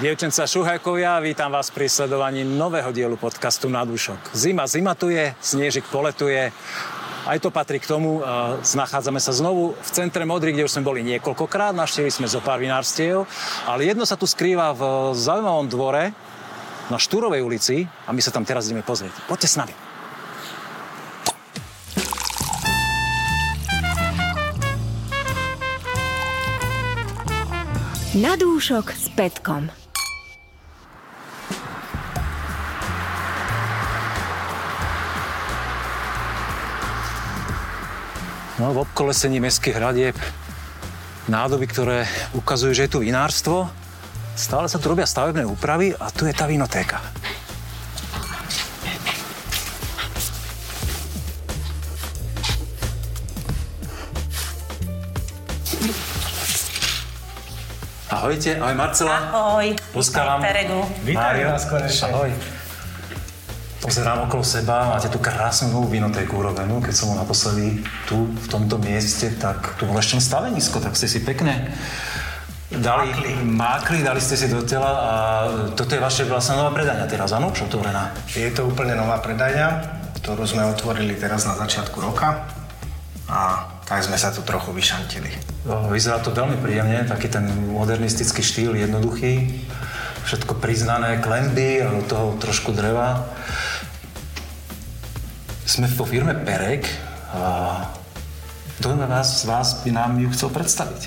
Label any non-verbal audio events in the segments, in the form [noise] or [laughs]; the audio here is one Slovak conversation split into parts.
Dievčenca Šuhajkovia, vítam vás pri sledovaní nového dielu podcastu Na dušok. Zima, zima tu je, sniežik poletuje, aj to patrí k tomu. Nachádzame sa znovu v centre Modry, kde už sme boli niekoľkokrát, naštívili sme zo pár vinárstiev, ale jedno sa tu skrýva v zaujímavom dvore na Štúrovej ulici a my sa tam teraz ideme pozrieť. Poďte s nami. Na s Petkom. No, v obkolesení mestských hradieb nádoby, ktoré ukazujú, že je tu vinárstvo. Stále sa tu robia stavebné úpravy a tu je tá vinotéka. Ahojte, ahoj Marcela. Ahoj. Peregu. Mário. vás konečne. Ahoj. Pozerám okolo seba, máte tu krásnu novú vinotéku urobenú. Keď som bol naposledy tu, v tomto mieste, tak tu bolo ešte stavenisko, tak ste si pekne dali, mákli. mákli, dali ste si do tela a toto je vaše vlastná nová predajňa teraz, áno? Už otvorená. Je to úplne nová predajňa, ktorú sme otvorili teraz na začiatku roka a tak sme sa tu trochu vyšantili. Vyzerá to veľmi príjemne, taký ten modernistický štýl, jednoduchý všetko priznané, klenby a do toho trošku dreva. Sme vo firme Perek kto vás, z vás by nám ju chcel predstaviť?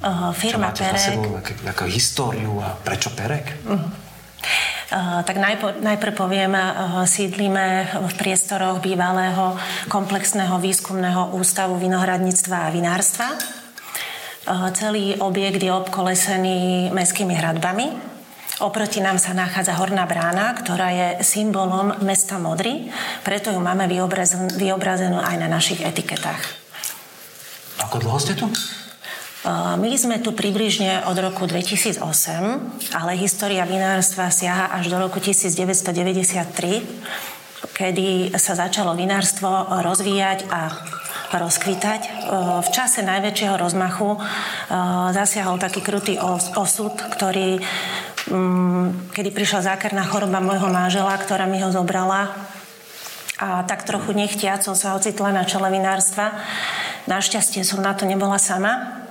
Uh, firma Čo máte Perek. sebou, aká históriu a prečo Perek? Uh-huh. Uh, tak najpo, najprv poviem, uh, sídlime v priestoroch bývalého komplexného výskumného ústavu vinohradníctva a vinárstva. Uh, celý objekt je obkolesený mestskými hradbami. Oproti nám sa nachádza Horná brána, ktorá je symbolom mesta Modry, preto ju máme vyobrazenú, vyobrazenú aj na našich etiketách. Ako dlho ste tu? My sme tu približne od roku 2008, ale história vinárstva siaha až do roku 1993, kedy sa začalo vinárstvo rozvíjať a rozkvitať. V čase najväčšieho rozmachu zasiahol taký krutý osud, ktorý kedy prišla zákerná choroba môjho manžela, ktorá mi ho zobrala a tak trochu nechtiaco sa ocitla na čele vinárstva. Našťastie som na to nebola sama.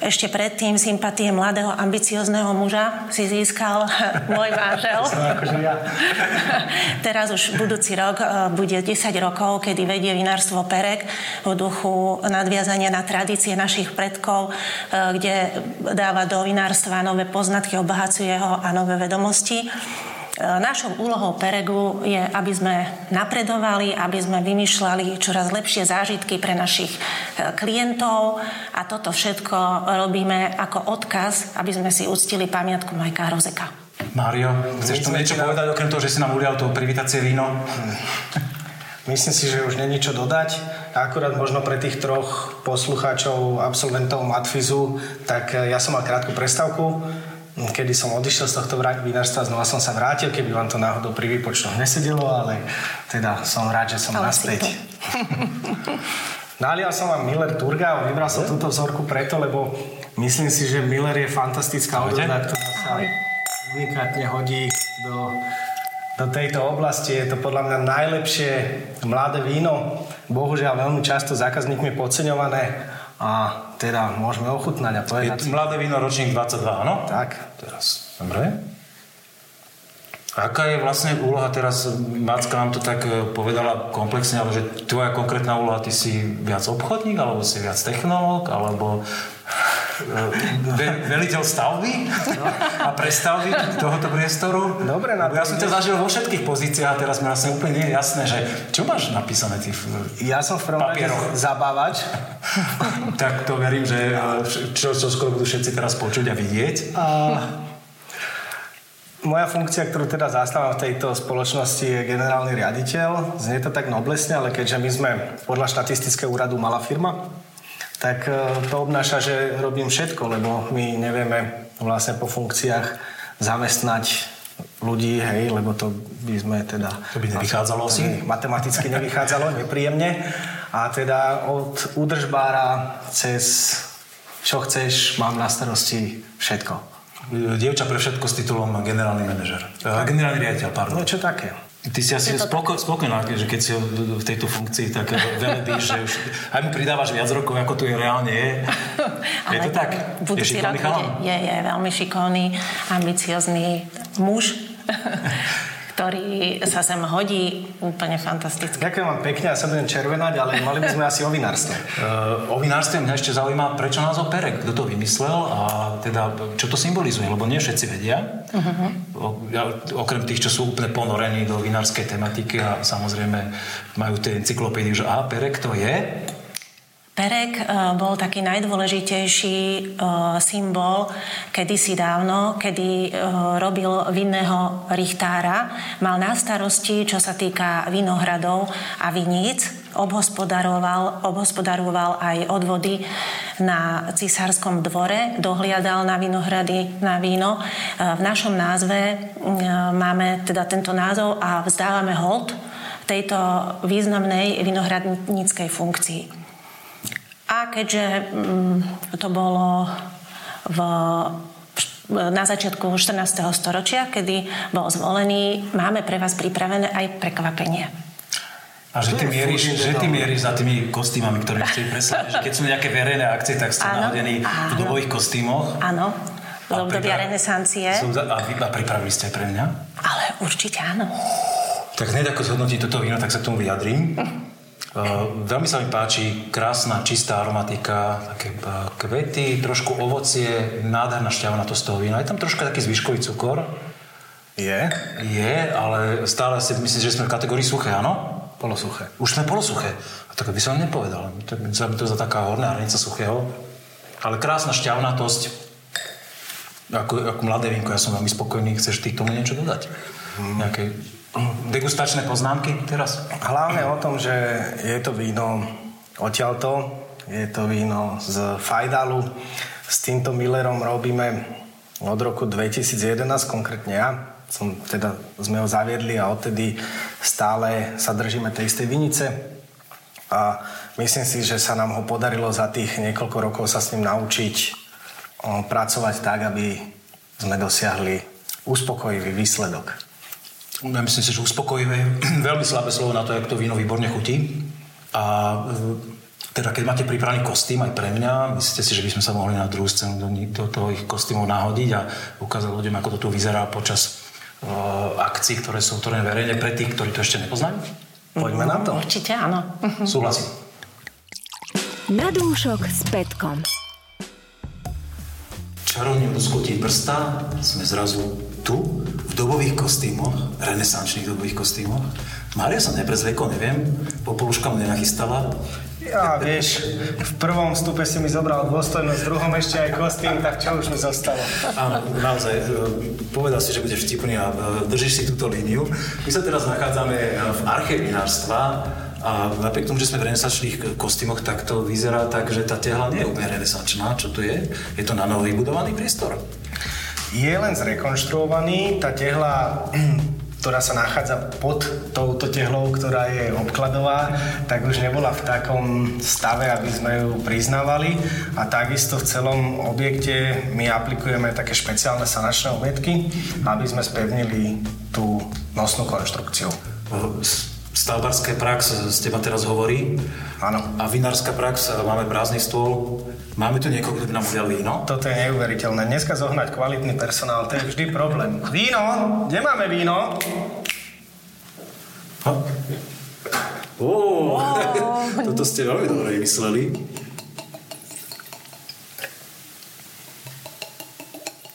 Ešte predtým sympatie mladého, ambiciozného muža si získal [laughs] môj manžel. akože. [laughs] Teraz už budúci rok bude 10 rokov, kedy vedie vinárstvo Perek v duchu nadviazania na tradície našich predkov, kde dáva do vinárstva nové poznatky, obohacuje ho a nové vedomosti. Našou úlohou Peregu je, aby sme napredovali, aby sme vymýšľali čoraz lepšie zážitky pre našich klientov a toto všetko robíme ako odkaz, aby sme si uctili pamiatku Majka Hrozeka. Mário, chceš tu niečo povedať, okrem toho, že si nám ulial to privítacie víno? Myslím si, že už není čo dodať. Akurát možno pre tých troch poslucháčov, absolventov Matfizu, tak ja som mal krátku prestávku kedy som odišiel z tohto vinárstva, znova som sa vrátil, keby vám to náhodou pri výpočtoch nesedelo, ale teda som rád, že som ale naspäť. [laughs] Nalial som vám Miller Turga a vybral som túto vzorku preto, lebo myslím si, že Miller je fantastická odroda, ktorá sa unikátne hodí do, do tejto oblasti. Je to podľa mňa najlepšie mladé víno. Bohužiaľ veľmi často zákazníkmi podceňované a teda môžeme ochutnať a povedať. Je mladé víno ročník 22, áno? Tak. Teraz, dobre. Aká je vlastne úloha teraz, Macka nám to tak e, povedala komplexne, ale že tvoja konkrétna úloha, ty si viac obchodník, alebo si viac technológ, alebo ve, veliteľ stavby a prestavby tohoto priestoru. Dobre, na Ja som ťa zažil vo všetkých pozíciách a teraz mi vlastne úplne nie je jasné, že čo máš napísané ty v Ja som v prvom rade zabávač. tak to verím, že čo, čo skoro budú všetci teraz počuť a vidieť. A moja funkcia, ktorú teda zastávam v tejto spoločnosti je generálny riaditeľ. Znie to tak noblesne, ale keďže my sme podľa štatistického úradu malá firma, tak to obnáša, že robím všetko, lebo my nevieme vlastne po funkciách zamestnať ľudí, hej, lebo to by sme teda... To by nevychádzalo asi? Matematicky nevychádzalo, [laughs] nepríjemne. A teda od údržbára cez čo chceš, mám na starosti všetko. Dievča pre všetko s titulom generálny manažer. Generálny riaditeľ, pardon. Niečo také. Ty si asi spoko, spokojná, že keď si v tejto funkcii tak velebíš, že už aj mu pridávaš viac rokov, ako tu je reálne je. [laughs] Je to tak? Budúci rok je, je veľmi šikovný, ambiciozný muž. [laughs] ktorý sa sem hodí úplne fantasticky. Ďakujem vám pekne, ja sa budem červenať, ale mali by sme asi o vinárstve. Uh, [laughs] o vinárstve mňa ešte zaujíma, prečo názov Perek, kto to vymyslel a teda čo to symbolizuje, lebo nie všetci vedia. Uh-huh. O, okrem tých, čo sú úplne ponorení do vinárskej tematiky a samozrejme majú tie encyklopédie, že a Perek to je, Perek eh, bol taký najdôležitejší eh, symbol kedysi dávno, kedy eh, robil vinného richtára. Mal na starosti, čo sa týka vinohradov a viníc. Obhospodaroval, obhospodaroval aj odvody na cisárskom dvore, dohliadal na vinohrady, na víno. V našom názve máme teda tento názov a vzdávame hold tejto významnej vinohradníckej funkcii. A keďže mm, to bolo v na začiatku 14. storočia, kedy bol zvolený, máme pre vás pripravené aj prekvapenie. A že ty, mieríš, že ty mieríš za tými kostýmami, ktoré presadiť. Že keď sú nejaké verejné akcie, tak ste áno, nahodení v dobových kostýmoch. Áno, z obdobia pripra- renesancie. A, vy, a pripravili ste pre mňa? Ale určite áno. Tak hneď ako zhodnotí toto víno, tak sa k tomu vyjadrím. [laughs] Veľmi sa mi páči krásna, čistá aromatika, také kvety, trošku ovocie, nádherná šťavna to z toho vína. Je tam troška taký zvyškový cukor. Je? Je, ale stále si myslím, že sme v kategórii suché, áno? Polosuché. Už sme polosuché. A tak by som nepovedal. To by to za taká horná hranica suchého. Ale krásna šťavnatosť. Ako, ako mladé vínko, ja som veľmi spokojný. Chceš ty tomu niečo dodať? Hmm. Nejaké degustačné poznámky teraz? Hlavne o tom, že je to víno odtiaľto, je to víno z Fajdalu. S týmto Millerom robíme od roku 2011, konkrétne ja. Som, teda sme ho zaviedli a odtedy stále sa držíme tej istej vinice. A myslím si, že sa nám ho podarilo za tých niekoľko rokov sa s ním naučiť pracovať tak, aby sme dosiahli uspokojivý výsledok ja myslím si, že uspokojivé, [clears throat] veľmi slabé slovo na to, jak to víno výborne chutí. A e, teda keď máte pripravený kostým aj pre mňa, myslíte si, že by sme sa mohli na druhú scénu do, do toho ich kostýmov nahodiť a ukázať ľuďom, ako to tu vyzerá počas uh, akcií, ktoré sú otvorené verejne pre tých, ktorí to ešte nepoznajú? Poďme na to. Určite áno. Súhlasím. Na dúšok s Petkom. Čarovne luskotí prsta sme zrazu tu, dobových kostýmoch, renesančných dobových kostýmoch. Mária sa neprezvekol, neviem, popoluška mu nenachystala. Ja, vieš, v prvom stupe si mi zobral dôstojnosť, v druhom ešte aj kostým, tak čo už mi zostalo? Áno, naozaj, e, povedal si, že budeš vtipný a e, držíš si túto líniu. My sa teraz nachádzame e, v arche vinárstva a napriek tomu, že sme v renesančných kostýmoch, tak to vyzerá tak, že tá tehla nie je úplne renesančná. Čo tu je? Je to na novo vybudovaný priestor je len zrekonštruovaný. Tá tehla [clears throat] ktorá sa nachádza pod touto tehlou, ktorá je obkladová, tak už nebola v takom stave, aby sme ju priznávali. A takisto v celom objekte my aplikujeme také špeciálne sanačné umietky, aby sme spevnili tú nosnú konštrukciu stavbarská prax z teba teraz hovorí. Áno. A vinárska prax, máme prázdny stôl. Máme tu niekoho, kto by nám udial víno? Toto je neuveriteľné. Dneska zohnať kvalitný personál, to je vždy problém. Víno? Kde máme víno? Ha? Oh, toto ste veľmi dobre vymysleli.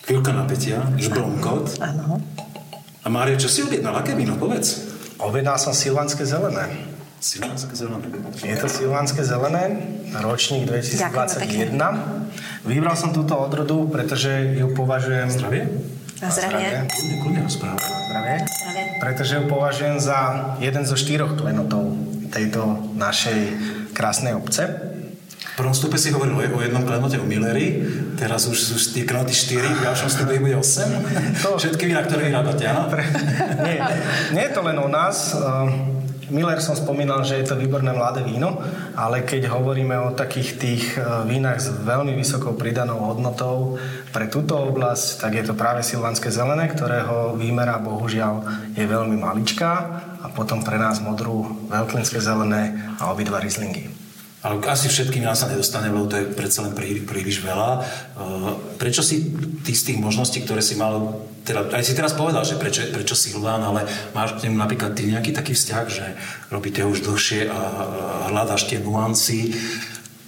Chvíľka napätia, žblomkot. Áno. A Mária, čo si objednala? Aké víno? Povedz. Objednal som silvánske zelené. Silvánske zelené. Je to silvánske zelené, ročník 2021. Vybral som túto odrodu, pretože ju považujem... Zdravie? Na zdravie. Kľudne, kľudne Zdravie. Zdravie. Pretože ju považujem za jeden zo štyroch klenotov tejto našej krásnej obce prvom stupe si hovoril o jednom klenote, o Milleri, teraz už sú tie klenoty 4, v ďalšom stupe bude 8. [laughs] To... Všetky vína, ktoré vyrábate, áno? [laughs] nie, nie je to len o nás. Ehm, Miller som spomínal, že je to výborné mladé víno, ale keď hovoríme o takých tých e, vínach s veľmi vysokou pridanou hodnotou pre túto oblasť, tak je to práve silvanské zelené, ktorého výmera bohužiaľ je veľmi maličká a potom pre nás modrú veľklinské zelené a obidva rizlingy. Ale asi všetkým nás sa nedostane, lebo to je predsa len prí, príliš veľa. E, prečo si ty z tých možností, ktoré si mal, teda, aj si teraz povedal, že prečo, prečo Silván, ale máš k nemu napríklad ty nejaký taký vzťah, že robíte už dlhšie a hľadáš tie nuancy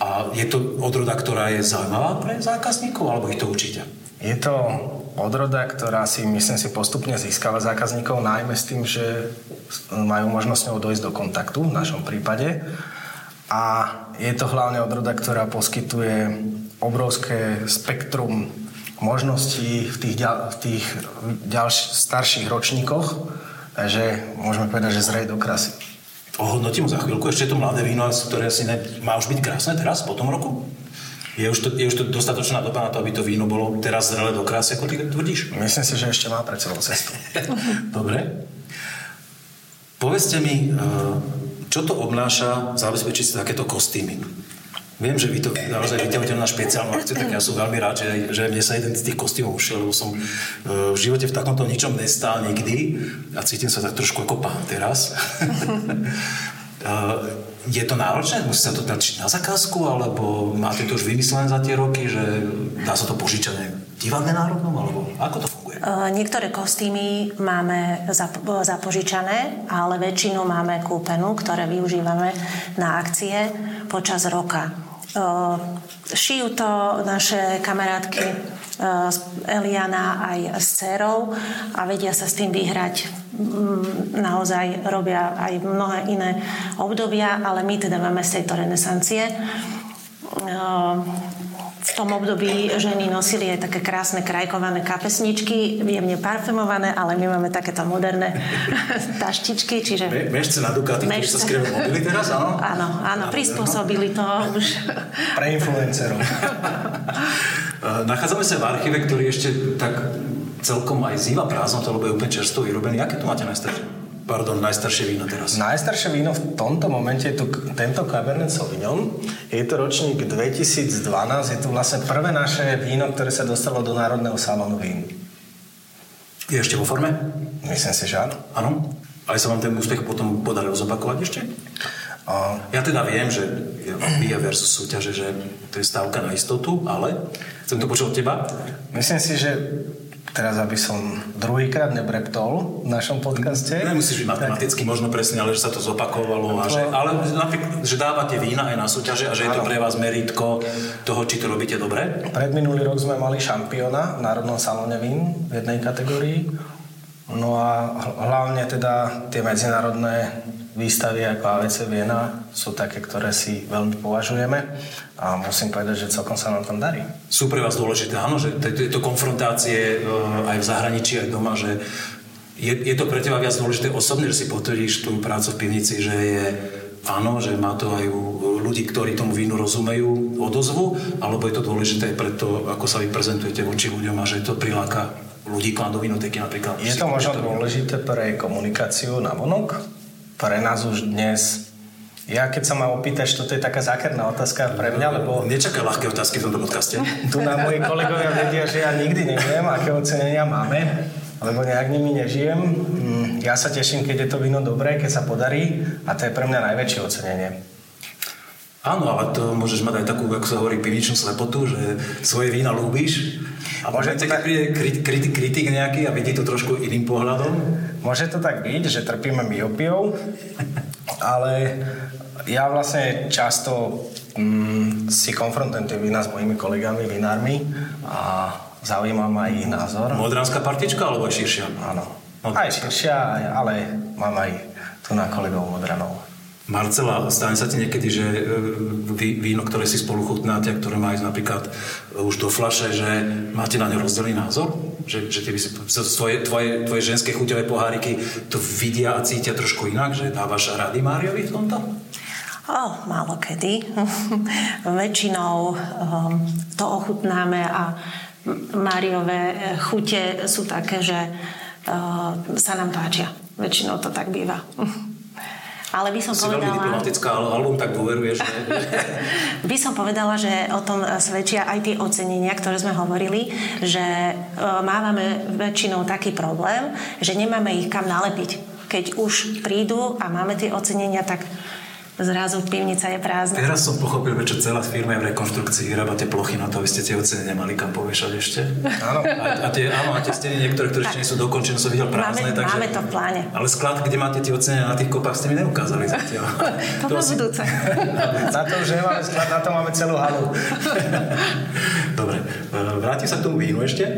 a je to odroda, ktorá je zaujímavá pre zákazníkov, alebo ich to určite? Je to odroda, ktorá si, myslím si, postupne získava zákazníkov, najmä s tým, že majú možnosť s ňou dojsť do kontaktu, v našom prípade. A je to hlavne odroda, ktorá poskytuje obrovské spektrum možností v tých, ďal, v tých ďalš, starších ročníkoch, takže môžeme povedať, že zrej do krasy. Ohodnotím za chvíľku ešte to mladé víno, ktoré asi ne, má už byť krásne teraz, po tom roku? Je už, to, je už to dostatočná doba na to, aby to víno bolo teraz zrelé do krásy, ako ty tvrdíš? Myslím si, že ešte má pred sebou cestu. [laughs] Dobre. Povedzte mi, čo to obnáša zabezpečiť si takéto kostýmy? Viem, že vy to naozaj vyťahujete na špeciálnu akciu, tak ja som veľmi rád, že, že mne sa jeden z tých kostýmov ušiel, lebo som uh, v živote v takomto ničom nestál nikdy a cítim sa tak trošku ako pán teraz. uh, [laughs] je to náročné? Musí sa to tlačiť na zakázku, alebo máte to už vymyslené za tie roky, že dá sa to požičať divadle národnom, alebo ako to funguje? Niektoré kostýmy máme zapožičané, ale väčšinu máme kúpenú, ktoré využívame na akcie počas roka. Šijú to naše kamarátky Eliana aj s dcerou a vedia sa s tým vyhrať. Mm, naozaj robia aj mnohé iné obdobia, ale my teda máme z tejto renesancie v tom období ženy nosili aj také krásne krajkované kapesničky, jemne parfumované, ale my máme takéto moderné [laughs] taštičky, čiže... Me, mešce na Ducati, ktorí sa skrývajú mobily teraz, áno? Áno, áno, prispôsobili to už. [laughs] Pre influencerov. [laughs] Nachádzame sa v archíve, ktorý ešte tak celkom aj zýva prázdnotou, lebo je úplne čerstvo vyrobený. Aké tu máte najstaršie? Pardon, najstaršie víno teraz. Najstaršie víno v tomto momente je tu tento Cabernet Sauvignon. Je to ročník 2012. Je to vlastne prvé naše víno, ktoré sa dostalo do Národného salónu vín. Je ešte vo forme? Myslím si, že áno. Áno? Aj sa vám ten úspech potom podarilo zopakovať ešte? A... Ja teda viem, že je versus súťaže, že to je stávka na istotu, ale chcem to počuť od teba. Myslím si, že teraz aby som druhýkrát nebreptol v našom podcaste. Nemusíš byť matematicky možno presne, ale že sa to zopakovalo. A že, ale napríklad, že dávate vína aj na súťaže a že je to pre vás meritko toho, či to robíte dobre? Pred minulý rok sme mali šampióna v Národnom salóne vín v jednej kategórii. No a hlavne teda tie medzinárodné výstavy ako AVC Viena sú také, ktoré si veľmi považujeme a musím povedať, že celkom sa nám tam darí. Sú pre vás dôležité, áno, že tieto konfrontácie eh, aj v zahraničí, aj doma, že je, je to pre teba viac dôležité osobne, že si potvrdíš tú prácu v pivnici, že je áno, že má to aj u ľudí, ktorí tomu vínu rozumejú, odozvu, alebo je to dôležité aj preto, ako sa vy prezentujete voči ľuďom a že to priláka ľudí k do vinoteky napríklad. Je to možno dôležité pre komunikáciu na vonok, pre nás už dnes ja keď sa ma opýtaš, toto je taká zákerná otázka pre mňa, lebo... Nečaká ľahké otázky v tomto podcaste. Tu na moji kolegovia vedia, že ja nikdy neviem, aké ocenenia máme, lebo nejak nimi nežijem. Mm, ja sa teším, keď je to víno dobré, keď sa podarí a to je pre mňa najväčšie ocenenie. Áno, ale to môžeš mať aj takú, ako sa hovorí, pivničnú slepotu, že svoje vína ľúbiš a môže keď príde kritik, kritik nejaký a vidí to trošku iným pohľadom? Môže to tak byť, že trpíme myopiou, ale ja vlastne často mm, si konfrontujem tie vína s mojimi kolegami, vinármi a zaujímam aj ich názor. Modránska partička alebo širšia? Áno. Aj širšia, ale mám aj tu na kolegov Modranov. Marcela, stane sa ti niekedy, že e, víno, ktoré si spolu chutnáte, ktoré má napríklad e, už do flaše, že máte na ňo rozdielný názor? Že, že ty by si, tvoje, tvoje, tvoje ženské chuťové poháriky to vidia a cítia trošku inak, že dávaš rady Máriovi v tomto? O, málo kedy. [laughs] Väčšinou um, to ochutnáme a Máriové e, chute sú také, že uh, sa nám páčia. Väčšinou to tak býva. [laughs] Ale by som si povedala... veľmi diplomatická, ale album tak dôveruje, že... [laughs] by som povedala, že o tom svedčia aj tie ocenenia, ktoré sme hovorili, že e, máme väčšinou taký problém, že nemáme ich kam nalepiť. Keď už prídu a máme tie ocenenia, tak zrazu pivnica je prázdna. Teraz som pochopil, prečo celá firma je v rekonštrukcii, vyrábate plochy na to, aby ste tie ocenenia mali kam povešať ešte. Áno. A, a tie, áno, a tie steny niektoré, ktoré ešte nie sú dokončené, som videl prázdne. Máme, takže, máme to v pláne. Ale sklad, kde máte tie ocenenia na tých kopách, ste mi neukázali zatiaľ. [laughs] to na [laughs] budúce. [laughs] na to, že nemáme sklad, na to máme celú halu. Dobre, e, vrátim sa k tomu vínu ešte.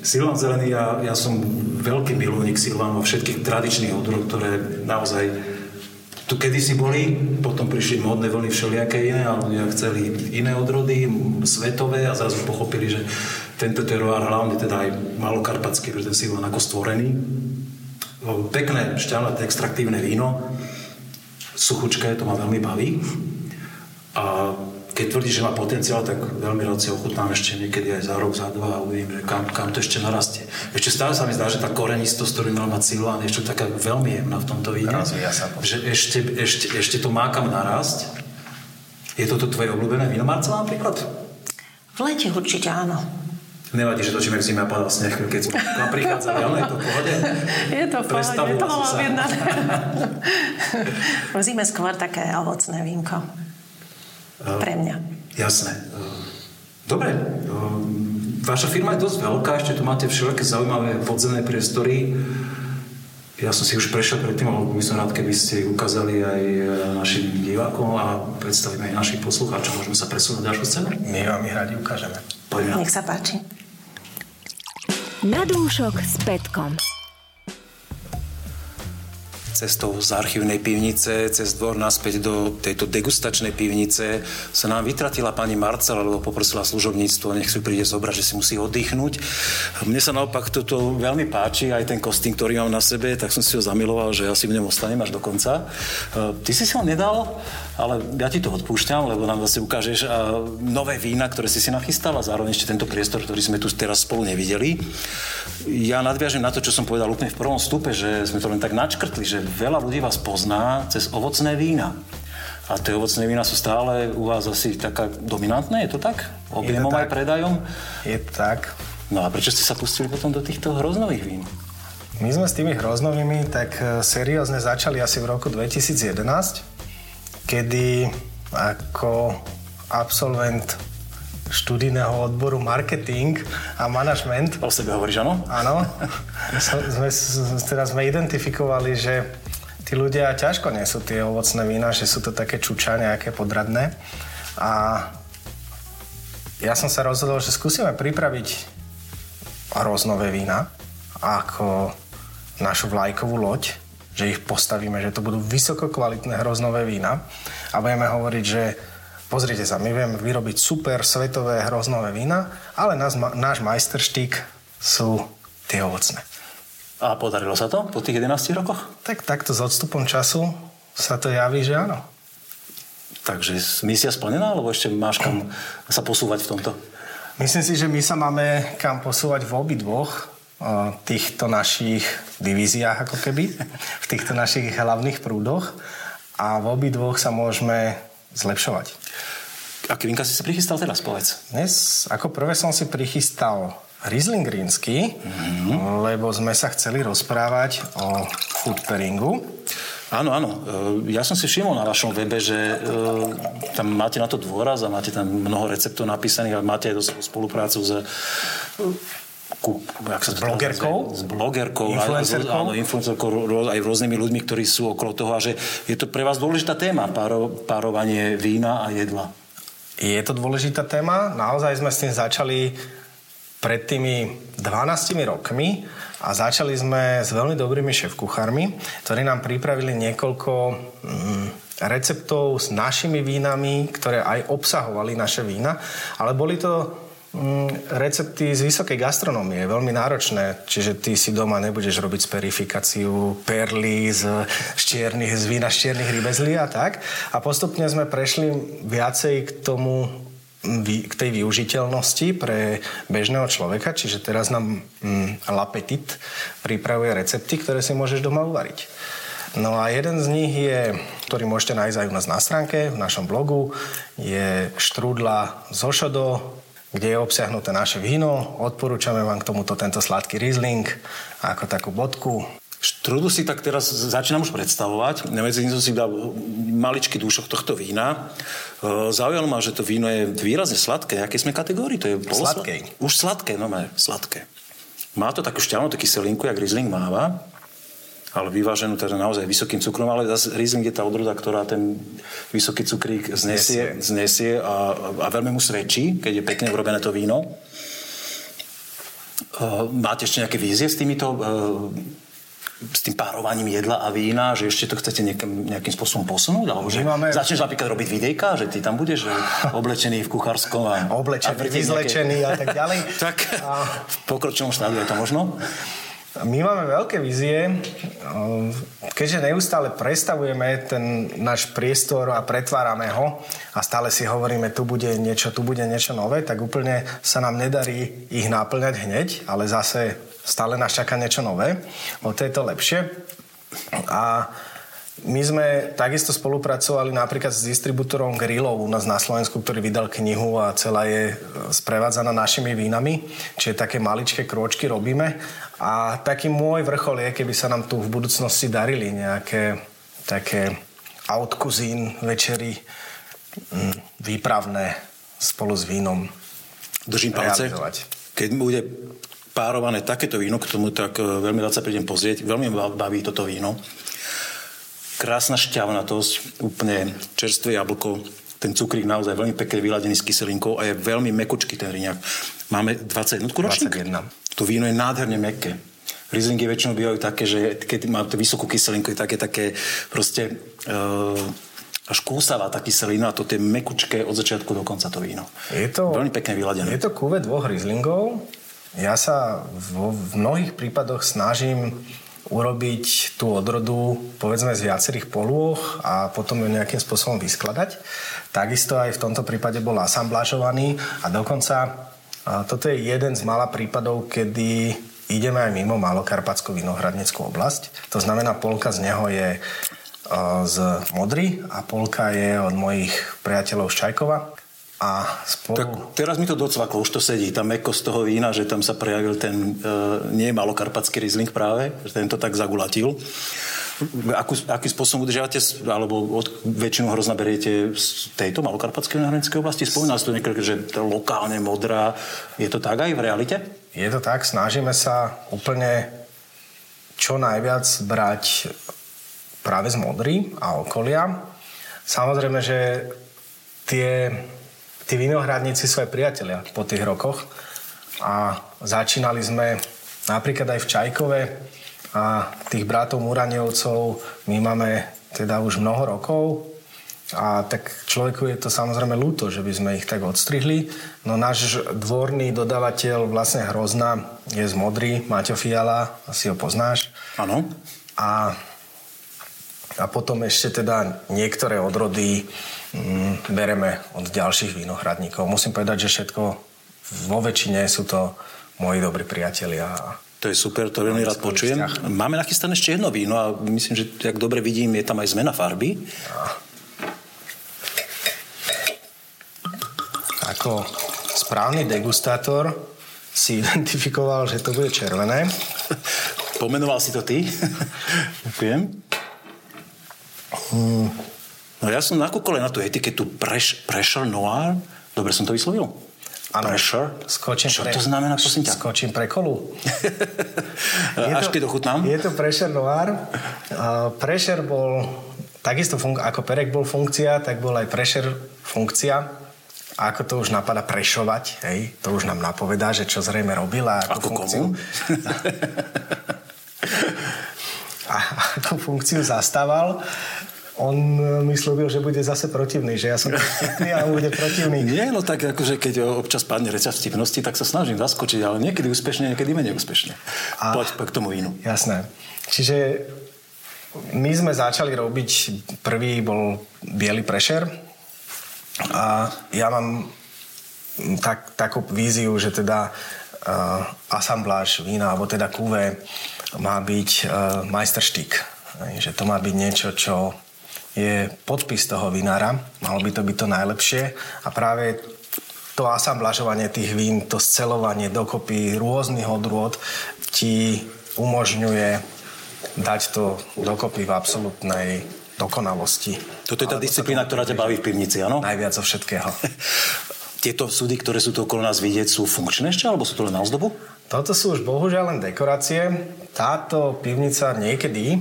Silvan Zelený, ja, ja som veľký milovník Silvan vo všetkých tradičných odroch, ktoré naozaj tu kedysi boli, potom prišli modné vlny všelijaké iné a ľudia chceli iné odrody, svetové a zrazu pochopili, že tento teroár hlavne teda aj malokarpatský, pretože ten Silvan ako stvorený. Pekné, šťavnaté, extraktívne víno, suchučké, to ma veľmi baví. A keď tvrdí, že má potenciál, tak veľmi rád si ochutnám ešte niekedy aj za rok, za dva a uvidím, že kam, kam to ešte narastie. Ešte stále sa mi zdá, že tá korenistosť, ktorú mal mať Silván, je ešte taká veľmi jemná v tomto víne. sa že ešte, ešte, ešte to má kam narásť. Je toto tvoje obľúbené víno, Marcela, napríklad? V lete určite áno. Nevadí, že točíme v zime a padal sneh, keď sme tam prichádzali, ale je to v pohode. [laughs] Je to v pohode, to bolo objednané. [laughs] v zime skôr také ovocné vínko. Pre mňa. Jasné. Dobre. Vaša firma je dosť veľká, ešte tu máte všelijaké zaujímavé podzemné priestory. Ja som si už prešiel predtým, ale by som rád, keby ste ukázali aj našim divákom a predstavíme aj našich poslucháčov. Môžeme sa presunúť ďalšiu scénu? My vám ich radi ukážeme. Poďme. Nech sa páči. Na dúšok s Petkom cestou z archívnej pivnice, cez dvor naspäť do tejto degustačnej pivnice sa nám vytratila pani Marcela, lebo poprosila služobníctvo, nech si príde zobrať, že si musí oddychnúť. Mne sa naopak toto veľmi páči, aj ten kostým, ktorý mám na sebe, tak som si ho zamiloval, že ja si v ňom ostanem až do konca. E, ty si si ho nedal, ale ja ti to odpúšťam, lebo nám zase ukážeš nové vína, ktoré si si nachystal a zároveň ešte tento priestor, ktorý sme tu teraz spolu nevideli. Ja nadviažem na to, čo som povedal úplne v prvom stupe, že sme to len tak načkrtli, že veľa ľudí vás pozná cez ovocné vína. A tie ovocné vína sú stále u vás asi taká dominantné, je to tak? Objemom aj predajom? Je to tak. No a prečo ste sa pustili potom do týchto hroznových vín? My sme s tými hroznovými tak e, seriózne začali asi v roku 2011, kedy ako absolvent študijného odboru marketing a management. O sebe hovoríš, áno? Áno. [laughs] sme, teda sme identifikovali, že tí ľudia ťažko nesú tie ovocné vína, že sú to také čuča, nejaké podradné. A ja som sa rozhodol, že skúsime pripraviť hroznové vína ako našu vlajkovú loď, že ich postavíme, že to budú vysoko kvalitné hroznové vína a budeme hovoriť, že Pozrite sa, my vieme vyrobiť super svetové hroznové vína, ale náš, náš majsterštík sú tie ovocné. A podarilo sa to po tých 11 rokoch? Tak takto s odstupom času sa to javí, že áno. Takže misia splnená, alebo ešte máš kam sa posúvať v tomto? Myslím si, že my sa máme kam posúvať v obidvoch týchto našich divíziách, ako keby, [laughs] v týchto našich hlavných prúdoch a v obidvoch sa môžeme zlepšovať. Aké vinka si sa prichystal teraz, povedz? Dnes ako prvé som si prichystal Riesling rínsky, mm-hmm. lebo sme sa chceli rozprávať o food pairingu. Áno, áno. E, ja som si všimol na vašom webe, že e, tam máte na to dôraz a máte tam mnoho receptov napísaných a máte aj spoluprácu s ku, to blogerkou? S blogerkou, influencerkou? Áno, influencerkou, aj rôznymi ľuďmi, ktorí sú okolo toho a že je to pre vás dôležitá téma, páro, párovanie vína a jedla. Je to dôležitá téma. Naozaj sme s tým začali pred tými 12 rokmi a začali sme s veľmi dobrými šéf-kuchármi, ktorí nám pripravili niekoľko mm, receptov s našimi vínami, ktoré aj obsahovali naše vína, ale boli to recepty z vysokej gastronómie veľmi náročné, čiže ty si doma nebudeš robiť sperifikáciu perly z, čiernych, z vína z rybezlí a tak. A postupne sme prešli viacej k tomu k tej využiteľnosti pre bežného človeka, čiže teraz nám mm, L'Appetit pripravuje recepty, ktoré si môžeš doma uvariť. No a jeden z nich je, ktorý môžete nájsť aj u nás na stránke, v našom blogu, je štrúdla zo šodo, kde je obsiahnuté naše víno. Odporúčame vám k tomuto tento sladký Riesling ako takú bodku. Štrudu si tak teraz začínam už predstavovať. Medzi tým som si dal maličký dúšok tohto vína. E, zaujalo ma, že to víno je výrazne sladké. Aké sme kategórii? To je Sladkej. Už sladké, no má sladké. Má to takú šťavnú, taký kyselinku, jak Riesling máva, ale vyváženú teda naozaj vysokým cukrom, ale zase Riesling je tá odroda, ktorá ten vysoký cukrík znesie, znesie a, a veľmi mu svedčí, keď je pekne urobené to víno. E, máte ešte nejaké vízie s týmito e, s tým párovaním jedla a vína, že ešte to chcete nejakým, nejakým spôsobom posunúť? Alebo že máme... začneš napríklad robiť videjka, že ty tam budeš že oblečený v kuchárskom a... Oblečený, a vyzlečený nejaké... a tak ďalej. [laughs] tak a... v pokročilom štádiu je to možno? My máme veľké vízie, keďže neustále prestavujeme ten náš priestor a pretvárame ho a stále si hovoríme, tu bude niečo, tu bude niečo nové, tak úplne sa nám nedarí ich náplňať hneď, ale zase stále nás čaká niečo nové, o to je to lepšie. A my sme takisto spolupracovali napríklad s distribútorom Grillov u nás na Slovensku, ktorý vydal knihu a celá je e, sprevádzaná našimi vínami, čiže také maličké kročky robíme. A taký môj vrchol je, keby sa nám tu v budúcnosti darili nejaké také outkuzín večery mm, výpravné spolu s vínom. Držím palce. Keď bude párované takéto víno, k tomu tak e, veľmi rád sa prídem pozrieť. Veľmi baví toto víno. Krásna šťavnatosť, úplne čerstvé jablko, ten cukrík naozaj veľmi pekne vyladený s kyselinkou a je veľmi mekučký ten riňak. Máme 21 ročník. 21. To víno je nádherne meké. Rieslingy väčšinou bývajú také, že keď má to vysokú kyselinku, je také, také proste uh, až kúsavá tá kyselina a to je mekučké od začiatku do konca to víno. Je to, veľmi pekne vyladené. Je to kúve dvoch Rieslingov, ja sa vo, v mnohých prípadoch snažím urobiť tú odrodu povedzme z viacerých polôch a potom ju nejakým spôsobom vyskladať. Takisto aj v tomto prípade bol asamblážovaný a dokonca toto je jeden z mála prípadov, kedy ideme aj mimo Malokarpatskú vinohradnickú oblasť. To znamená, polka z neho je z Modry a polka je od mojich priateľov z Čajkova. A spolu... Tak teraz mi to docvaklo, už to sedí, tá z toho vína, že tam sa prejavil ten, e, nie malokarpatský rizling práve, že ten to tak zagulatil. Akú, aký spôsobom udržiavate, alebo od, väčšinu hrozna beriete z tejto malokarpatskej náhradnickej oblasti? Spomínal si to niekedy, že to lokálne modrá. Je to tak aj v realite? Je to tak, snažíme sa úplne čo najviac brať práve z modry a okolia. Samozrejme, že tie tí vinohradníci sú aj priatelia po tých rokoch a začínali sme napríklad aj v Čajkove a tých bratov Muraniovcov my máme teda už mnoho rokov a tak človeku je to samozrejme ľúto, že by sme ich tak odstrihli. No náš dvorný dodávateľ vlastne Hrozna je z Modry, Maťo Fiala, asi ho poznáš. Áno. A, a potom ešte teda niektoré odrody bereme od ďalších vínohradníkov. Musím povedať, že všetko vo väčšine sú to moji dobrí priatelia. To je super, to veľmi rád počujem. Vzťah. Máme nachystané ešte jedno víno a myslím, že ak dobre vidím, je tam aj zmena farby. Ako správny degustátor si [laughs] identifikoval, že to bude červené. Pomenoval si to ty? [laughs] Ďakujem. Hmm. No ja som nakúkol na tú etiketu preš, Pressure Noir. Dobre som to vyslovil? Ano. Pressure? Skočím Čo pre... to znamená, prosím ťa? Skočím pre kolu. [laughs] Až keď ochutnám? Je to Pressure Noir. Uh, pressure bol takisto fun- ako Perek bol funkcia, tak bol aj Pressure funkcia. A ako to už napadá prešovať, hej, to už nám napovedá, že čo zrejme robila. Ako, ako funkciu. [laughs] a ako funkciu zastával on e, mi slúbil, že bude zase protivný, že ja som vtipný a on bude protivný. [laughs] Nie, no tak akože keď občas padne reťa vtipnosti, tak sa snažím zaskočiť, ale niekedy úspešne, niekedy menej úspešne. A, Poď k tomu inu. Jasné. Čiže my sme začali robiť, prvý bol biely prešer a ja mám tak, takú víziu, že teda uh, asambláž vína, alebo teda kuve má byť uh, majsterštík Že to má byť niečo, čo je podpis toho vinára, malo by to byť to najlepšie a práve to asamblažovanie tých vín, to scelovanie dokopy rôznych odrôd ti umožňuje dať to dokopy v absolútnej dokonalosti. Toto je tá disciplína, ktorá ťa baví v pivnici, áno? Najviac zo všetkého. [laughs] Tieto súdy, ktoré sú tu okolo nás vidieť, sú funkčné ešte, alebo sú to len na ozdobu? Toto sú už bohužiaľ len dekorácie. Táto pivnica niekedy,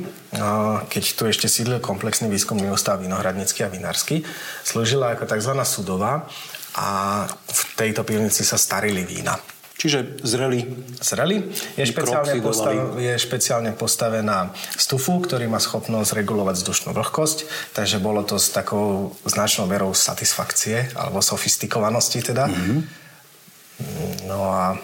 keď tu ešte sídlil komplexný výskumný ústav vinohradnícky a vinársky, slúžila ako tzv. sudová a v tejto pivnici sa starili vína. Čiže zreli? Zreli. Je špeciálne, postav, je špeciálne postavená stufu, ktorý má schopnosť regulovať vzdušnú vlhkosť, takže bolo to s takou značnou verou satisfakcie, alebo sofistikovanosti teda. Mm-hmm. No a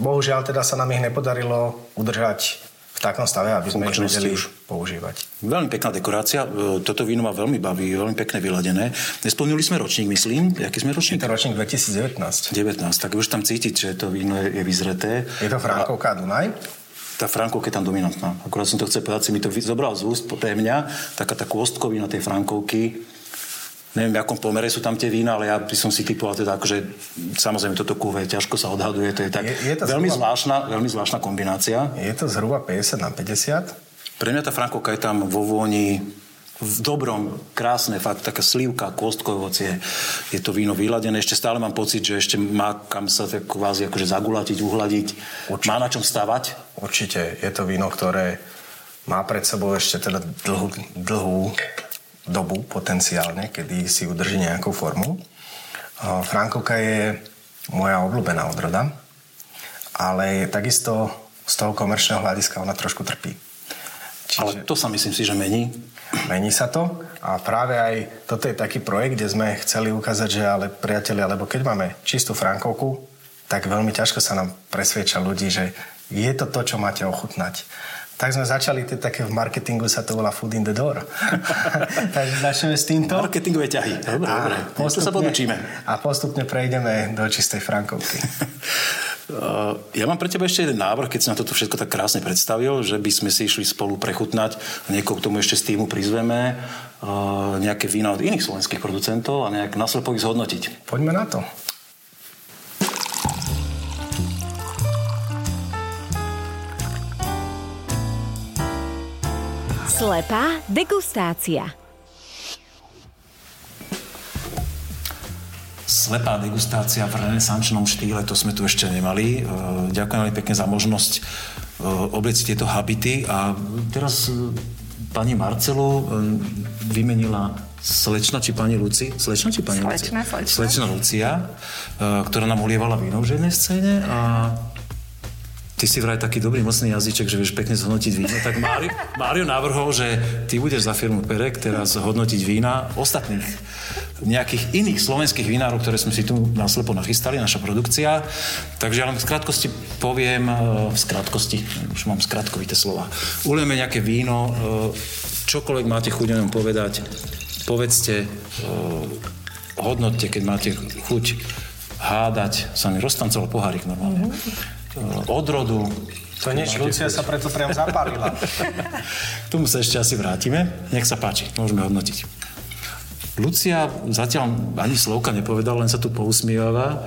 bohužiaľ teda sa nám ich nepodarilo udržať v takom stave, aby sme ich vedeli už používať. Veľmi pekná dekorácia. E, toto víno ma veľmi baví, veľmi pekne vyladené. Nesplnili sme ročník, myslím. Jaký sme ročník? Je to ročník 2019. 19, tak už tam cítiť, že to víno je, je vyzreté. Je to Frankovka Dunaj? tá Frankovka je tam dominantná. Akurát som to chcel povedať, si mi to zobral z úst pre mňa, taká tá kôstkovina tej Frankovky neviem, v akom pomere sú tam tie vína, ale ja by som si typoval teda, akože samozrejme toto kúve ťažko sa odhaduje, to je tak je, je to veľmi, zhruba, zvláštna, veľmi zvláštna kombinácia. Je to zhruba 50 na 50? Pre mňa tá Frankovka je tam vo vôni v dobrom, krásne, fakt taká slivka, kôstkové ovocie. Je to víno vyladené. Ešte stále mám pocit, že ešte má kam sa tak kvázi akože zagulatiť, uhladiť. Určite. Má na čom stavať? Určite. Je to víno, ktoré má pred sebou ešte teda dlhú, dlhú dobu potenciálne, kedy si udrží nejakú formu. Frankovka je moja obľúbená odroda, ale takisto z toho komerčného hľadiska ona trošku trpí. Čiže... Ale to sa myslím si, že mení. Mení sa to a práve aj toto je taký projekt, kde sme chceli ukázať, že ale priatelia, lebo keď máme čistú Frankovku, tak veľmi ťažko sa nám presvieča ľudí, že je to to, čo máte ochutnať tak sme začali, to také v marketingu sa to volá food in the door. [laughs] Takže začneme s týmto. Marketingové ťahy. Dobre, a dobre. Postupne, sa podučíme. A postupne prejdeme do čistej frankovky. [laughs] Ja mám pre teba ešte jeden návrh, keď si na toto všetko tak krásne predstavil, že by sme si išli spolu prechutnať a niekoho k tomu ešte z týmu prizveme nejaké vína od iných slovenských producentov a nejak naslepo ich zhodnotiť. Poďme na to. Slepá degustácia. Slepá degustácia v renesančnom štýle, to sme tu ešte nemali. E, ďakujem veľmi pekne za možnosť e, obliecť tieto habity. A teraz e, pani Marcelu vymenila slečna či pani Luci? Slečna či pani slečna, Lucia? Slečna. Slečna Lucia, ktorá nám ulievala víno v jednej scéne a ty si vraj taký dobrý mocný jazyček, že vieš pekne zhodnotiť víno, tak Mário, Mário navrhol, že ty budeš za firmu Perek teraz hodnotiť vína ostatných nejakých iných slovenských vinárov, ktoré sme si tu náslepo nachystali, naša produkcia. Takže ja len v skratkosti poviem, e, v skratkosti, už mám skratkovité slova, ulieme nejaké víno, e, čokoľvek máte chuť o povedať, povedzte, e, hodnotte, keď máte chuť hádať, sa mi roztancoval pohárik normálne. Mm-hmm odrodu. To niečo, Lucia sa preto priam zapálila. [laughs] K tomu sa ešte asi vrátime. Nech sa páči, môžeme hodnotiť. Lucia zatiaľ ani slovka nepovedala, len sa tu pousmievala.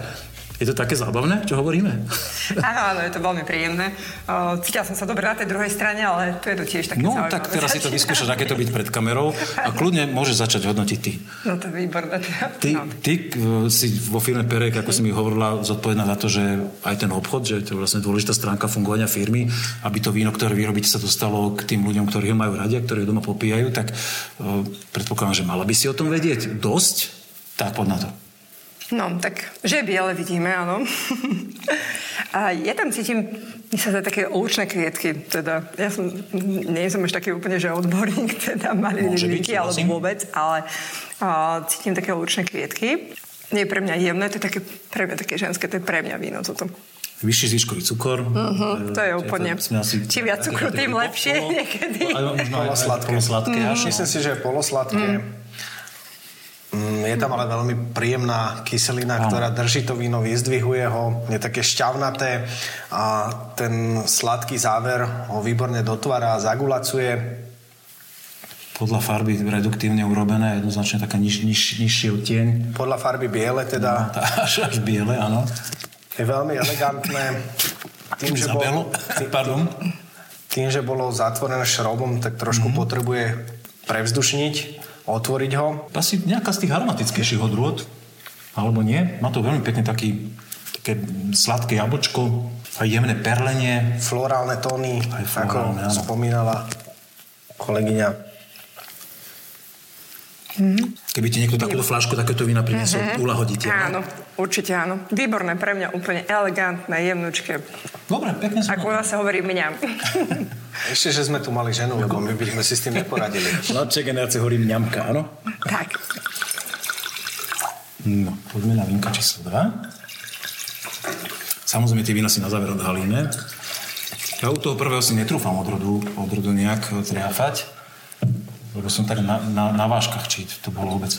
Je to také zábavné, čo hovoríme? [laughs] Áno, áno, je to veľmi príjemné. Cítila som sa dobre na tej druhej strane, ale tu je to tiež také No, zaujímavé. tak teraz si to vyskúšaš, aké to byť pred kamerou a kľudne môžeš začať hodnotiť ty. No to je výborné. Ty, no. ty si vo firme Perek, ako si mi hovorila, zodpovedná za to, že aj ten obchod, že to je vlastne dôležitá stránka fungovania firmy, aby to víno, ktoré vyrobíte, sa dostalo k tým ľuďom, ktorí ho majú radi a ktorí ho doma popíjajú, tak predpokladám, že mala by si o tom vedieť dosť, tak pod na to. No, tak, že je biele, vidíme, áno. a ja tam cítim, mi sa za také ovučné kvietky, teda, ja som, nie som až taký úplne, že odborník, [laughs] teda mali líky, alebo vôbec, ale a, cítim také ovučné kvietky. Nie je pre mňa jemné, to je také, pre mňa také ženské, to je pre mňa víno toto. Vyšší zvyškový cukor. Uh-huh, to je úplne. Čím viac cukru, tým lepšie polo, [laughs] niekedy. Polosladké. Polosladké, mm. Myslím si, že polosladké. Mm, je tam ale veľmi príjemná kyselina, no. ktorá drží to víno, vyzdvihuje ho, je také šťavnaté a ten sladký záver ho výborne dotvára a zagulacuje. podľa farby reduktívne urobené, jednoznačne taká niž, niž, nižší odtieň. Podľa farby biele teda Tá, [laughs] až, až biele, áno. je veľmi elegantné. Tým, že, bol, [laughs] pardon. tým, že bolo zatvorené šrobom, tak trošku mm-hmm. potrebuje prevzdušniť, otvoriť ho. Asi nejaká z tých aromatickejších odrôd, alebo nie. Má to veľmi pekne taký, také sladké jablčko a jemné perlenie. Florálne tóny, Aj ako florálne, áno. spomínala kolegyňa. Keby ti niekto takúto fľašku takéto vína priniesol, mm-hmm. ulahodíte. Áno, určite áno. Výborné, pre mňa úplne elegantné, jemnučké. Dobre, pekne som. Ako u nás sa hovorí, mňam. [laughs] Ešte, že sme tu mali ženu, lebo my by sme si s tým neporadili. [laughs] Mladšej generácie hovorí mňamka, áno? tak. No, poďme na vínka číslo 2. Samozrejme, tie vína si na záver odhalíme. Ja u toho prvého si netrúfam odrodu, odrodu nejak triafať, lebo som tak na, na, na váškach, či to bolo vôbec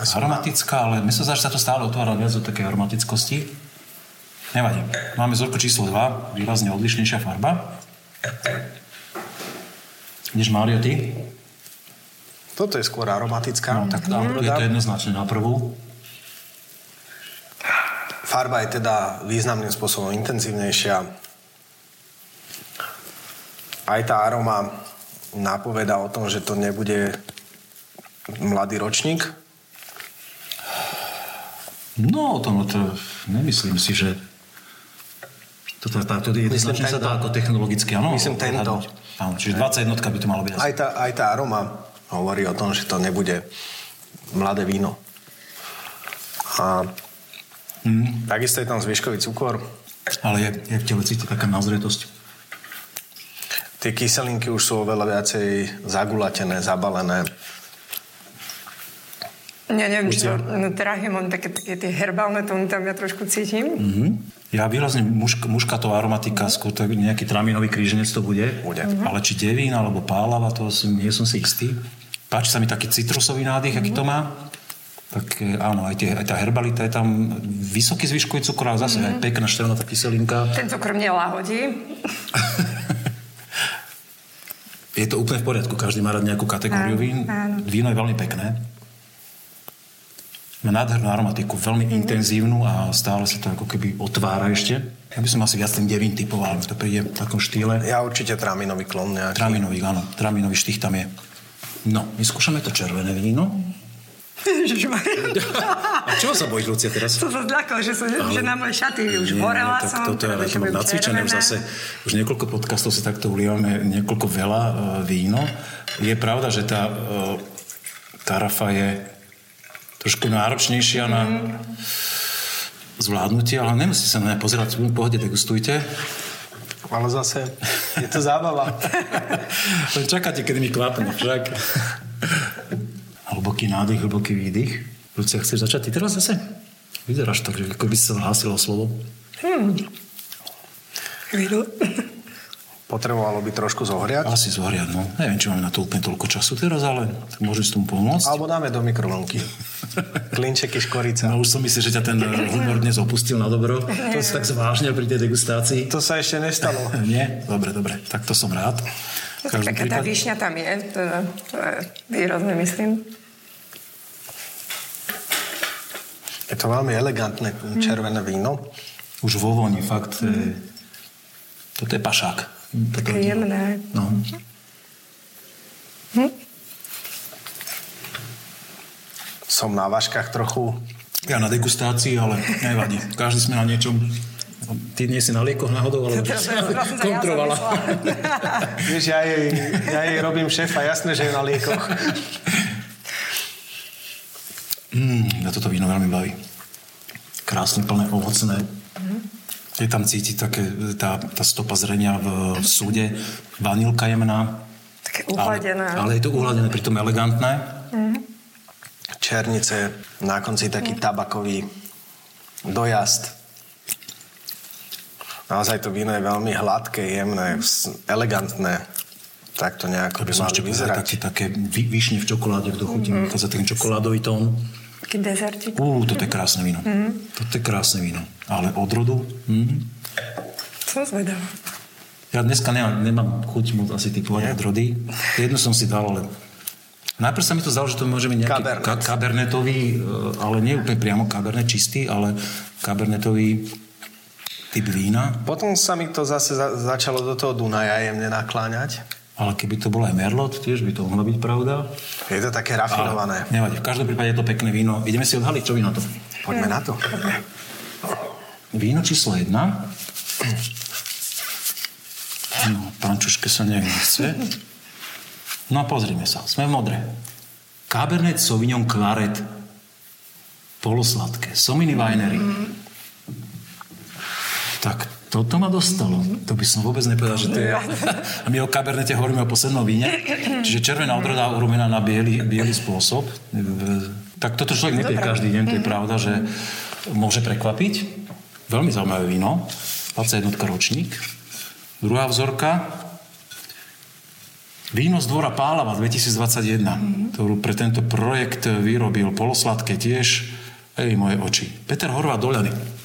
aromatická, ale myslím sa, že sa to stále otvára viac do takej aromatickosti. Nevadí. Máme vzorku číslo 2, výrazne odlišnejšia farba. Než Mario, ty? Toto je skôr aromatická. No, tak je to jednoznačne na prvú. Farba je teda významným spôsobom intenzívnejšia. Aj tá aroma napoveda o tom, že to nebude mladý ročník. No, o tom to nemyslím si, že toto, táto jednoznačne sa tento. dá ako technologicky, áno? Myslím tento. Áno, čiže 21 by to malo byť. Aj tá, aj tá aroma hovorí o tom, že to nebude mladé víno. A Mm. takisto je tam zvyškový cukor. Ale je, je v tele cítiť taká nazretosť. Tie kyselinky už sú oveľa viacej zagulatené, zabalené. Ja neviem, či to no, trahymon, také, také tie herbálne tóny tam ja trošku cítim. Mm. Ja výrazne mušk, muškatová aromatika, skôr to je nejaký traminový kríženec to bude. Bude. Ale či devín alebo pálava, to si, nie som si istý. Páči sa mi taký citrusový nádych, aký to má. Tak e, áno, aj, tie, aj tá herbalita je tam vysoký zvyškový cukor, ale zase aj pekná štelnatá kyselinka. Ten cukor mne lahodí. [laughs] Je to úplne v poriadku, každý má rád nejakú kategóriu Áno, vín. áno. Víno je veľmi pekné. Má nádhernú aromatiku, veľmi Mhm. intenzívnu a stále sa to ako keby otvára ešte. Ja by som asi viac ten devín typoval, to príde v takom štýle. Ja určite traminový klon nejaký. Traminový, áno, traminový štých tam je. No, my skúšame to červené víno. A čo sa bojíš, Lucia, teraz? Som sa zľakla, že, som, že na moje šaty už Nie, horela tak som. toto ja teda, to mám nacvičené už zase. Už niekoľko podcastov si takto ulievame, niekoľko veľa e, víno. Je pravda, že tá e, tarafa je trošku náročnejšia na zvládnutie, ale nemusí sa na mňa pozerať, v pohode degustujte. Ale zase je to zábava. [laughs] Čakáte, kedy mi kvapne, však. [laughs] Hlboký nádych, hlboký výdych. Lucia, chceš začať ty teraz zase? Vyzeráš tak, že ako by si sa hlásila o slovo. Chvíľu. Potrebovalo by trošku zohriať. Asi zohriať, no. Neviem, či máme na to úplne toľko času teraz, ale tak môžeš s tomu pomôcť. Alebo dáme do mikrovlnky. [laughs] Klinčeky škorica. No už som myslel, že ťa ten humor dnes opustil na dobro. To si tak zvážne pri tej degustácii. To sa ešte nestalo. [laughs] Nie? Dobre, dobre. Tak to som rád. Každom taká tá prípade- výšňa tam je, teda, to je výrazne myslím. Je to veľmi elegantné červené víno. Už vo voni, fakt. eh, Toto je pašák. Toto Také je- jemné. No. Som na váškach trochu. Ja na degustácii, ale nevadí. Každý sme na niečom. Ty nie si na liekoch náhodou, ale [laughs] som sa ja. Vieš, ja jej, ja jej robím šéfa, jasné, že je na liekoch. [laughs] Mm, ja toto víno veľmi baví. Krásne, plné, ovocné. Je tam cítiť také, tá, tá stopa zrenia v súde. Vanilka jemná. Také Ale, uhladené. ale je to uhladené, pritom elegantné. Černice, na konci taký tabakový dojazd. Naozaj to víno je veľmi hladké, jemné, elegantné. Tak to nejako by By som mali vyzerať. také, také vy, vyšne v čokoláde v dochuti. Mm-hmm. za ten čokoládový tón. Taký dezertík. Ú, toto je krásne víno. Mm-hmm. Toto je krásne víno. Ale odrodu? Mm. Som zvedavá. Ja dneska nemám, nemám chuť moc asi typovať odrody. Jednu som si dal, ale Najprv sa mi to zdalo, že to môže byť nejaký Cabernet. ka- kabernetový, e, ale nie úplne priamo kabernet čistý, ale kabernetový typ vína. Potom sa mi to zase za- začalo do toho Dunaja jemne nakláňať. Ale keby to bolo aj Merlot, tiež by to mohla byť pravda. Je to také rafinované. Ale nevadí, v každom prípade je to pekné víno. Ideme si odhaliť, čo vy na to? Poďme na to. Víno číslo 1. No, pán Čuške sa nechce. No a pozrime sa, sme v modre. Cabernet Sauvignon Claret. Polosladké. Sominy Winery. Tak toto ma dostalo. To by som vôbec nepovedal, že to je... [laughs] A my o kabernete hovoríme o poslednom víne. Čiže červená odroda urobená na biely, biely spôsob. Tak toto človek nepie každý deň, to je pravda, že môže prekvapiť. Veľmi zaujímavé víno. 21 ročník. Druhá vzorka. Víno z dvora Pálava 2021, ktorú pre tento projekt vyrobil polosladké tiež. Ej, moje oči. Peter Horvát Doľany.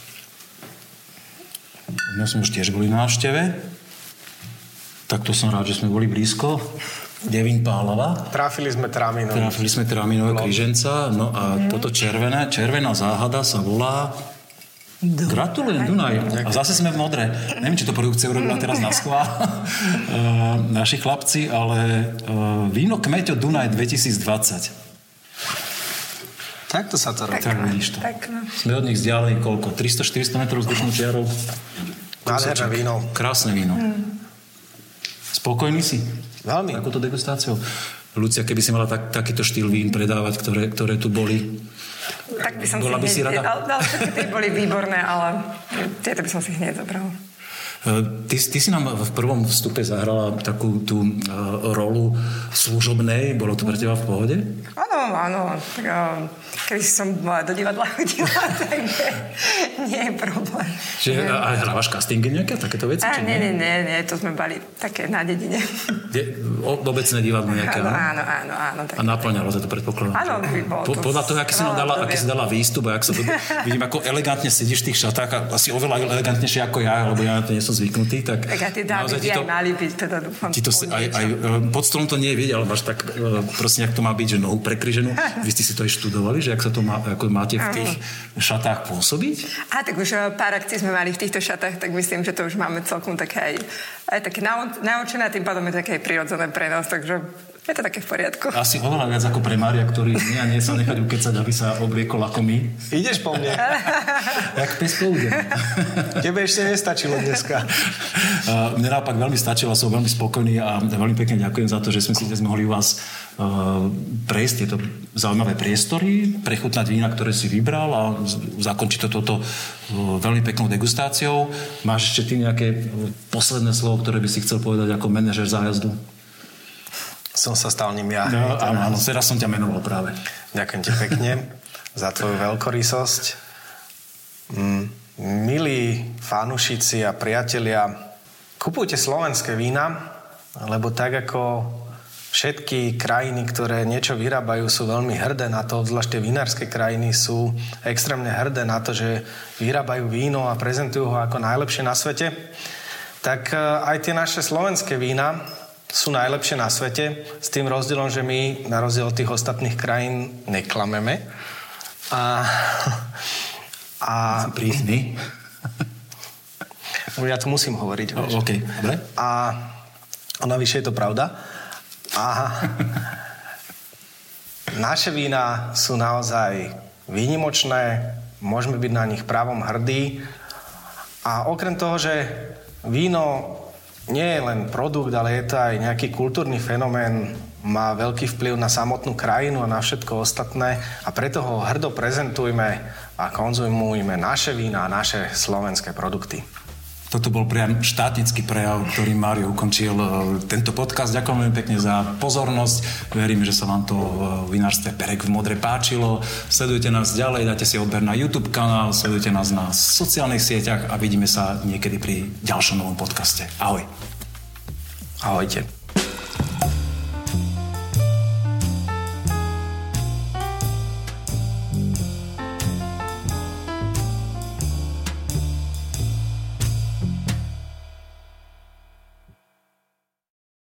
My sme už tiež boli na návšteve. Tak to som rád, že sme boli blízko. Devín Pálava. Trafili sme traminu. Trafili sme Traminové kríženca. No a toto červené, červená záhada sa volá Gratulujem, Dunaj. A zase sme v modre. Neviem, či to produkcia urobila teraz na schvál. [laughs] Eh, naši chlapci, ale uh, víno Kmeťo Dunaj 2020. Takto sa to robí. Tak vidíš to. Tak, no. Sme od nich vzdialení koľko? 300-400 metrov vzdušnú čiarou? Nádherné víno. Krásne víno. Spokojný si? Veľmi. Takúto degustáciou? Lucia, keby si mala tak, takýto štýl vín predávať, ktoré, ktoré tu boli, Tak by som Bola by si si hneď... rada? [laughs] Ale, ale všetky tie boli výborné, ale tieto by som si hneď zobral. E, Ty, ty si nám v prvom vstupe zahrala takú tú uh, rolu služobnej. Bolo to pre teba v pohode? Áno, áno. Uh, keď som do divadla chodila, [laughs] tak nie, nie je problém. Že a, hrávaš castingy nejaké, takéto veci? A, nie, nie, nie, nie, to sme boli také na dedine. Je, obecné divadlo nejaké, Áno, áno? áno, áno. Tak. A naplňalo sa to predpokladám. Áno, by bolo po, podľa toho, aký si, nám dala, aký si dala výstup a jak sa to, [laughs] vidím, ako elegantne sedíš v tých šatách a asi oveľa elegantnejšie ako ja, lebo ja to nie som zvyknutý. Tak, Tak a tie dámy by ti aj mali byť, teda dúfam. Ti to aj, aj, e, pod stolom to nie je vidieť, ale máš tak, e, proste, jak to má byť, že nohu prekryženú. [laughs] Vy ste si to aj študovali, že ak sa to má, ako máte v tých šatách pôsobiť? A tak už eh, pár akcií sme mali v týchto šatách, tak myslím, že to už máme celkom také aj, aj také nau- naučené a tým pádom je také prirodzené pre nás, takže je to také v poriadku. Asi oveľa viac ako pre Mária, ktorý nie a nie sa nechať ukecať, aby sa obliekol ako my. Ideš po mne. [laughs] Jak pes po. [laughs] Tebe ešte nestačilo dneska. [laughs] Uh, Mne naopak veľmi stačilo, som veľmi spokojný a veľmi pekne ďakujem za to, že sme si dnes mohli u vás uh, prejsť tieto zaujímavé priestory, prechutnať vína, ktoré si vybral a zakončiť to toto uh, veľmi peknou degustáciou. Máš ešte ty nejaké uh, posledné slovo, ktoré by si chcel povedať ako manažer zájazdu? Som sa stal ním ja. No, áno, áno, teraz som ťa menoval práve. Ďakujem ti pekne [laughs] za tvoju veľkorysosť. Mm, milí fanúšici a priatelia, kupujte slovenské vína, lebo tak ako všetky krajiny, ktoré niečo vyrábajú, sú veľmi hrdé na to, zvlášť tie vinárske krajiny sú extrémne hrdé na to, že vyrábajú víno a prezentujú ho ako najlepšie na svete, tak e, aj tie naše slovenské vína sú najlepšie na svete, s tým rozdielom, že my na rozdiel od tých ostatných krajín neklameme. A, a Prísny. ja to musím hovoriť. O, vieš. OK, dobre. A, a navyše je to pravda. A naše vína sú naozaj výnimočné, môžeme byť na nich právom hrdí. A okrem toho, že víno nie je len produkt, ale je to aj nejaký kultúrny fenomén, má veľký vplyv na samotnú krajinu a na všetko ostatné a preto ho hrdo prezentujme a konzumujme naše vína a naše slovenské produkty. Toto bol priam štátnický prejav, ktorým Mário ukončil e, tento podcast. Ďakujem veľmi pekne za pozornosť. Verím, že sa vám to v vinárstve Perek v Modre páčilo. Sledujte nás ďalej, dajte si odber na YouTube kanál, sledujte nás na sociálnych sieťach a vidíme sa niekedy pri ďalšom novom podcaste. Ahoj. Ahojte.